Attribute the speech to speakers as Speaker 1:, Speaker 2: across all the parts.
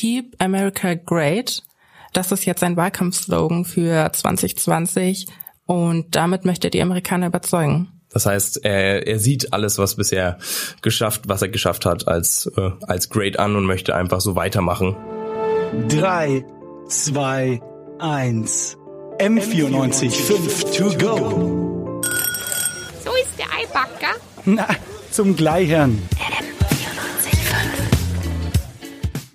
Speaker 1: Keep America Great. Das ist jetzt ein Wahlkampfslogan für 2020 und damit möchte er die Amerikaner überzeugen.
Speaker 2: Das heißt, er, er sieht alles, was bisher geschafft, was er geschafft hat, als, äh, als great an und möchte einfach so weitermachen.
Speaker 3: Drei, zwei, eins. M94 5 to go.
Speaker 4: So ist der Eibacker.
Speaker 3: Na, zum Gleichern.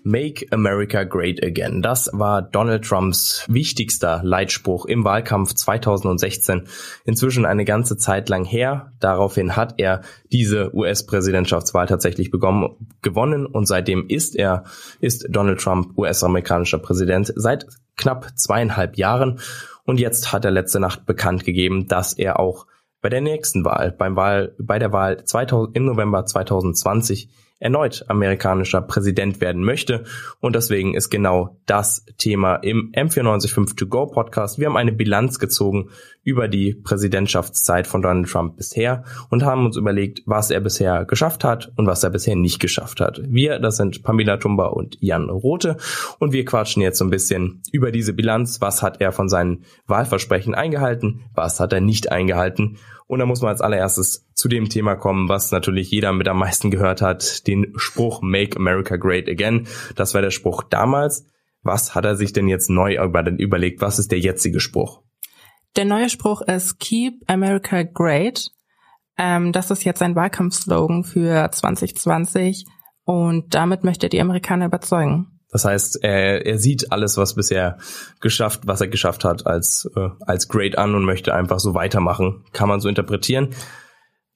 Speaker 2: Make America Great Again. Das war Donald Trumps wichtigster Leitspruch im Wahlkampf 2016. Inzwischen eine ganze Zeit lang her. Daraufhin hat er diese US-Präsidentschaftswahl tatsächlich begonnen, gewonnen und seitdem ist er, ist Donald Trump US-amerikanischer Präsident seit knapp zweieinhalb Jahren. Und jetzt hat er letzte Nacht bekannt gegeben, dass er auch bei der nächsten Wahl, beim Wahl, bei der Wahl 2000, im November 2020 erneut amerikanischer Präsident werden möchte. Und deswegen ist genau das Thema im M945 To Go Podcast. Wir haben eine Bilanz gezogen über die Präsidentschaftszeit von Donald Trump bisher und haben uns überlegt, was er bisher geschafft hat und was er bisher nicht geschafft hat. Wir, das sind Pamela Tumba und Jan Rote und wir quatschen jetzt so ein bisschen über diese Bilanz. Was hat er von seinen Wahlversprechen eingehalten? Was hat er nicht eingehalten? Und da muss man als allererstes zu dem Thema kommen, was natürlich jeder mit am meisten gehört hat, den Spruch Make America Great Again. Das war der Spruch damals. Was hat er sich denn jetzt neu überlegt? Was ist der jetzige Spruch?
Speaker 1: Der neue Spruch ist Keep America Great. Ähm, das ist jetzt ein Wahlkampfslogan für 2020 und damit möchte er die Amerikaner überzeugen.
Speaker 2: Das heißt, er, er sieht alles, was bisher geschafft, was er geschafft hat, als, äh, als great an und möchte einfach so weitermachen. Kann man so interpretieren.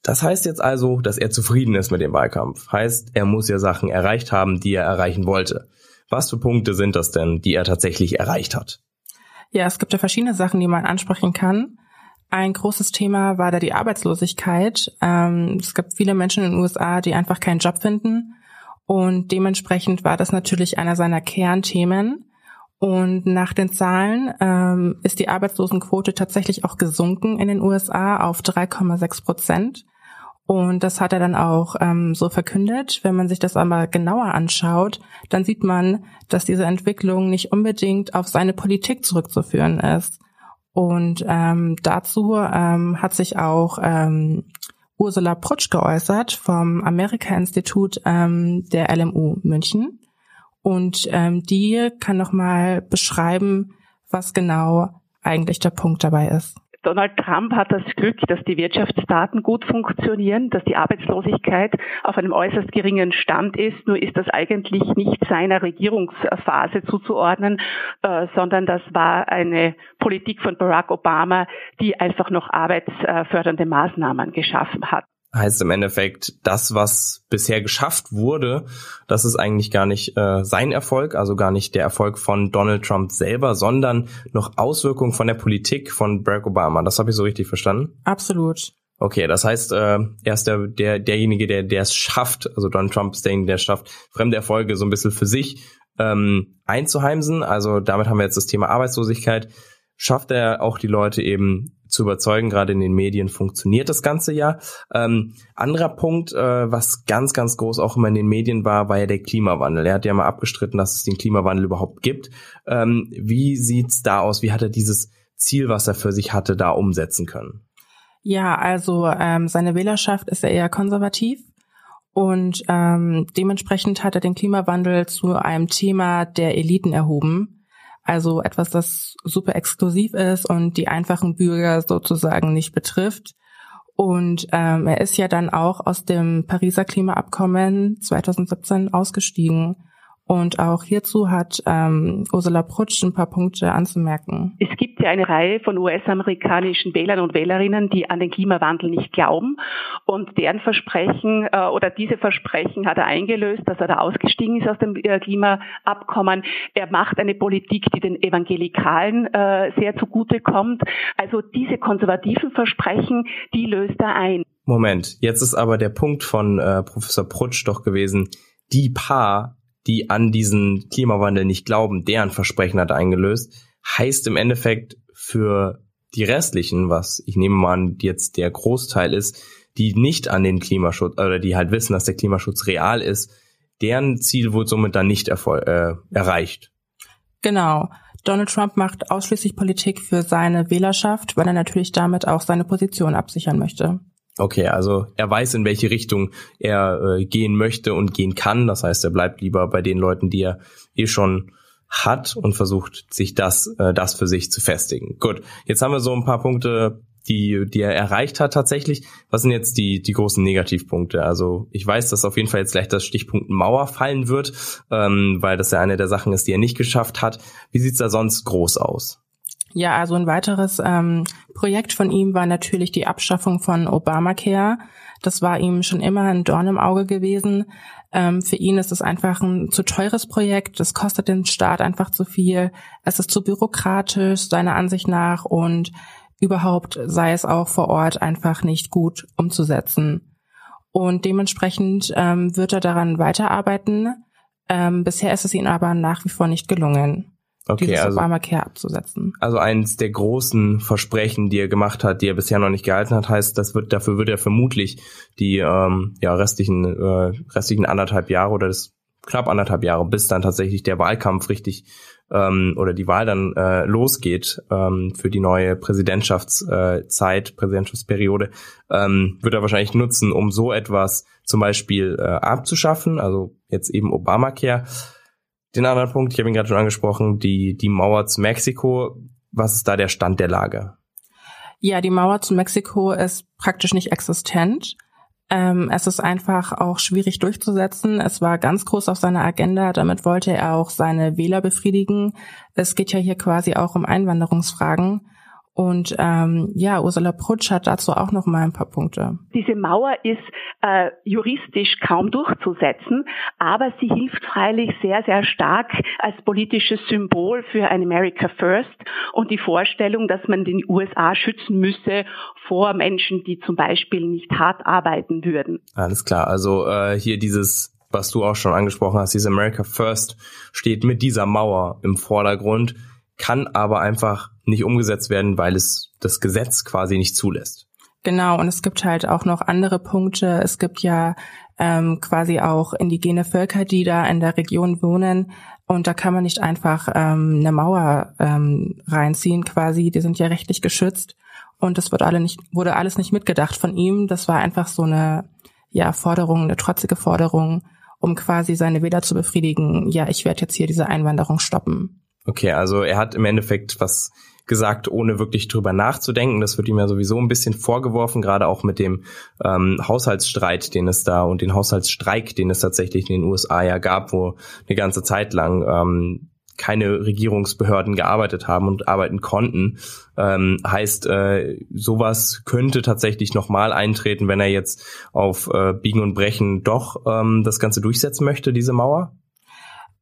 Speaker 2: Das heißt jetzt also, dass er zufrieden ist mit dem Wahlkampf. Heißt, er muss ja Sachen erreicht haben, die er erreichen wollte. Was für Punkte sind das denn, die er tatsächlich erreicht hat?
Speaker 1: Ja, es gibt ja verschiedene Sachen, die man ansprechen kann. Ein großes Thema war da die Arbeitslosigkeit. Ähm, es gibt viele Menschen in den USA, die einfach keinen Job finden und dementsprechend war das natürlich einer seiner Kernthemen. Und nach den Zahlen ähm, ist die Arbeitslosenquote tatsächlich auch gesunken in den USA auf 3,6 Prozent. Und das hat er dann auch ähm, so verkündet. Wenn man sich das aber genauer anschaut, dann sieht man, dass diese Entwicklung nicht unbedingt auf seine Politik zurückzuführen ist. Und ähm, dazu ähm, hat sich auch ähm, Ursula Prutsch geäußert vom Amerika-Institut ähm, der LMU München. Und ähm, die kann nochmal beschreiben, was genau eigentlich der Punkt dabei ist.
Speaker 5: Donald Trump hat das Glück, dass die Wirtschaftsdaten gut funktionieren, dass die Arbeitslosigkeit auf einem äußerst geringen Stand ist. Nur ist das eigentlich nicht seiner Regierungsphase zuzuordnen, äh, sondern das war eine Politik von Barack Obama, die einfach noch arbeitsfördernde Maßnahmen geschaffen hat
Speaker 2: heißt im Endeffekt, das, was bisher geschafft wurde, das ist eigentlich gar nicht äh, sein Erfolg, also gar nicht der Erfolg von Donald Trump selber, sondern noch Auswirkungen von der Politik von Barack Obama. Das habe ich so richtig verstanden?
Speaker 1: Absolut.
Speaker 2: Okay, das heißt, äh, er ist der, der, derjenige, der der es schafft, also Donald Trump ist derjenige, der es schafft, fremde Erfolge so ein bisschen für sich ähm, einzuheimsen. Also damit haben wir jetzt das Thema Arbeitslosigkeit. Schafft er auch die Leute eben zu überzeugen. Gerade in den Medien funktioniert das Ganze ja. Ähm, anderer Punkt, äh, was ganz, ganz groß auch immer in den Medien war, war ja der Klimawandel. Er hat ja mal abgestritten, dass es den Klimawandel überhaupt gibt. Ähm, wie sieht's da aus? Wie hat er dieses Ziel, was er für sich hatte, da umsetzen können?
Speaker 1: Ja, also ähm, seine Wählerschaft ist ja eher konservativ. Und ähm, dementsprechend hat er den Klimawandel zu einem Thema der Eliten erhoben. Also etwas, das super exklusiv ist und die einfachen Bürger sozusagen nicht betrifft. Und ähm, er ist ja dann auch aus dem Pariser Klimaabkommen 2017 ausgestiegen. Und auch hierzu hat ähm, Ursula Prutsch ein paar Punkte anzumerken.
Speaker 5: Es gibt ja eine Reihe von US-amerikanischen Wählern und Wählerinnen, die an den Klimawandel nicht glauben. Und deren Versprechen äh, oder diese Versprechen hat er eingelöst, dass er da ausgestiegen ist aus dem äh, Klimaabkommen. Er macht eine Politik, die den Evangelikalen äh, sehr zugute kommt. Also diese konservativen Versprechen, die löst er ein.
Speaker 2: Moment, jetzt ist aber der Punkt von äh, Professor Prutsch doch gewesen, die paar die an diesen Klimawandel nicht glauben, deren Versprechen hat eingelöst, heißt im Endeffekt für die restlichen, was ich nehme mal an, jetzt der Großteil ist, die nicht an den Klimaschutz oder die halt wissen, dass der Klimaschutz real ist, deren Ziel wurde somit dann nicht äh, erreicht.
Speaker 1: Genau. Donald Trump macht ausschließlich Politik für seine Wählerschaft, weil er natürlich damit auch seine Position absichern möchte.
Speaker 2: Okay, also er weiß, in welche Richtung er äh, gehen möchte und gehen kann. Das heißt, er bleibt lieber bei den Leuten, die er eh schon hat und versucht, sich das, äh, das für sich zu festigen. Gut, jetzt haben wir so ein paar Punkte die, die er erreicht hat tatsächlich. Was sind jetzt die, die großen Negativpunkte? Also ich weiß, dass auf jeden Fall jetzt gleich das Stichpunkt Mauer fallen wird, ähm, weil das ja eine der Sachen ist, die er nicht geschafft hat. Wie sieht's da sonst groß aus?
Speaker 1: Ja, also ein weiteres ähm, Projekt von ihm war natürlich die Abschaffung von Obamacare. Das war ihm schon immer ein Dorn im Auge gewesen. Ähm, für ihn ist es einfach ein zu teures Projekt. Das kostet den Staat einfach zu viel. Es ist zu bürokratisch, seiner Ansicht nach. Und überhaupt sei es auch vor Ort einfach nicht gut umzusetzen. Und dementsprechend ähm, wird er daran weiterarbeiten. Ähm, bisher ist es ihm aber nach wie vor nicht gelungen, okay, dieses also, Obamacare abzusetzen.
Speaker 2: Also eines der großen Versprechen, die er gemacht hat, die er bisher noch nicht gehalten hat, heißt, das wird, dafür wird er vermutlich die ähm, ja, restlichen, äh, restlichen anderthalb Jahre oder das knapp anderthalb Jahre, bis dann tatsächlich der Wahlkampf richtig ähm, oder die Wahl dann äh, losgeht ähm, für die neue Präsidentschaftszeit, äh, Präsidentschaftsperiode, ähm, wird er wahrscheinlich nutzen, um so etwas zum Beispiel äh, abzuschaffen, also jetzt eben Obamacare. Den anderen Punkt, ich habe ihn gerade schon angesprochen, die, die Mauer zu Mexiko. Was ist da der Stand der Lage?
Speaker 1: Ja, die Mauer zu Mexiko ist praktisch nicht existent. Ähm, es ist einfach auch schwierig durchzusetzen. Es war ganz groß auf seiner Agenda. Damit wollte er auch seine Wähler befriedigen. Es geht ja hier quasi auch um Einwanderungsfragen. Und ähm, ja, Ursula Prutsch hat dazu auch noch mal ein paar Punkte.
Speaker 5: Diese Mauer ist äh, juristisch kaum durchzusetzen, aber sie hilft freilich sehr, sehr stark als politisches Symbol für ein America First und die Vorstellung, dass man den USA schützen müsse vor Menschen, die zum Beispiel nicht hart arbeiten würden.
Speaker 2: Alles klar, also äh, hier dieses was du auch schon angesprochen hast, dieses America First steht mit dieser Mauer im Vordergrund kann aber einfach nicht umgesetzt werden, weil es das Gesetz quasi nicht zulässt.
Speaker 1: Genau, und es gibt halt auch noch andere Punkte. Es gibt ja ähm, quasi auch indigene Völker, die da in der Region wohnen. Und da kann man nicht einfach ähm, eine Mauer ähm, reinziehen, quasi. Die sind ja rechtlich geschützt. Und das wurde, alle nicht, wurde alles nicht mitgedacht von ihm. Das war einfach so eine ja, Forderung, eine trotzige Forderung, um quasi seine Wähler zu befriedigen. Ja, ich werde jetzt hier diese Einwanderung stoppen.
Speaker 2: Okay, also er hat im Endeffekt was gesagt, ohne wirklich drüber nachzudenken. Das wird ihm ja sowieso ein bisschen vorgeworfen, gerade auch mit dem ähm, Haushaltsstreit, den es da und den Haushaltsstreik, den es tatsächlich in den USA ja gab, wo eine ganze Zeit lang ähm, keine Regierungsbehörden gearbeitet haben und arbeiten konnten, ähm, heißt, äh, sowas könnte tatsächlich nochmal eintreten, wenn er jetzt auf äh, Biegen und Brechen doch ähm, das Ganze durchsetzen möchte, diese Mauer?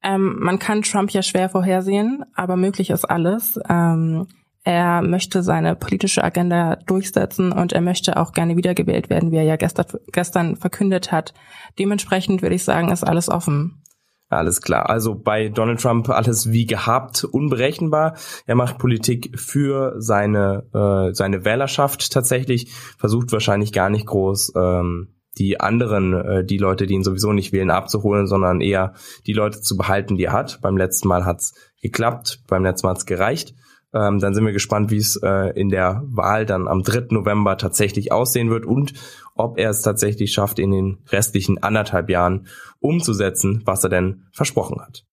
Speaker 1: Ähm, man kann Trump ja schwer vorhersehen, aber möglich ist alles. Ähm, er möchte seine politische Agenda durchsetzen und er möchte auch gerne wiedergewählt werden, wie er ja gestern, gestern verkündet hat. Dementsprechend würde ich sagen, ist alles offen.
Speaker 2: Alles klar. Also bei Donald Trump alles wie gehabt, unberechenbar. Er macht Politik für seine äh, seine Wählerschaft tatsächlich, versucht wahrscheinlich gar nicht groß ähm, die anderen, äh, die Leute, die ihn sowieso nicht wählen, abzuholen, sondern eher die Leute zu behalten, die er hat. Beim letzten Mal hat's geklappt, beim letzten Mal hat's gereicht. Ähm, dann sind wir gespannt, wie es äh, in der Wahl dann am 3. November tatsächlich aussehen wird und ob er es tatsächlich schafft, in den restlichen anderthalb Jahren umzusetzen, was er denn versprochen hat.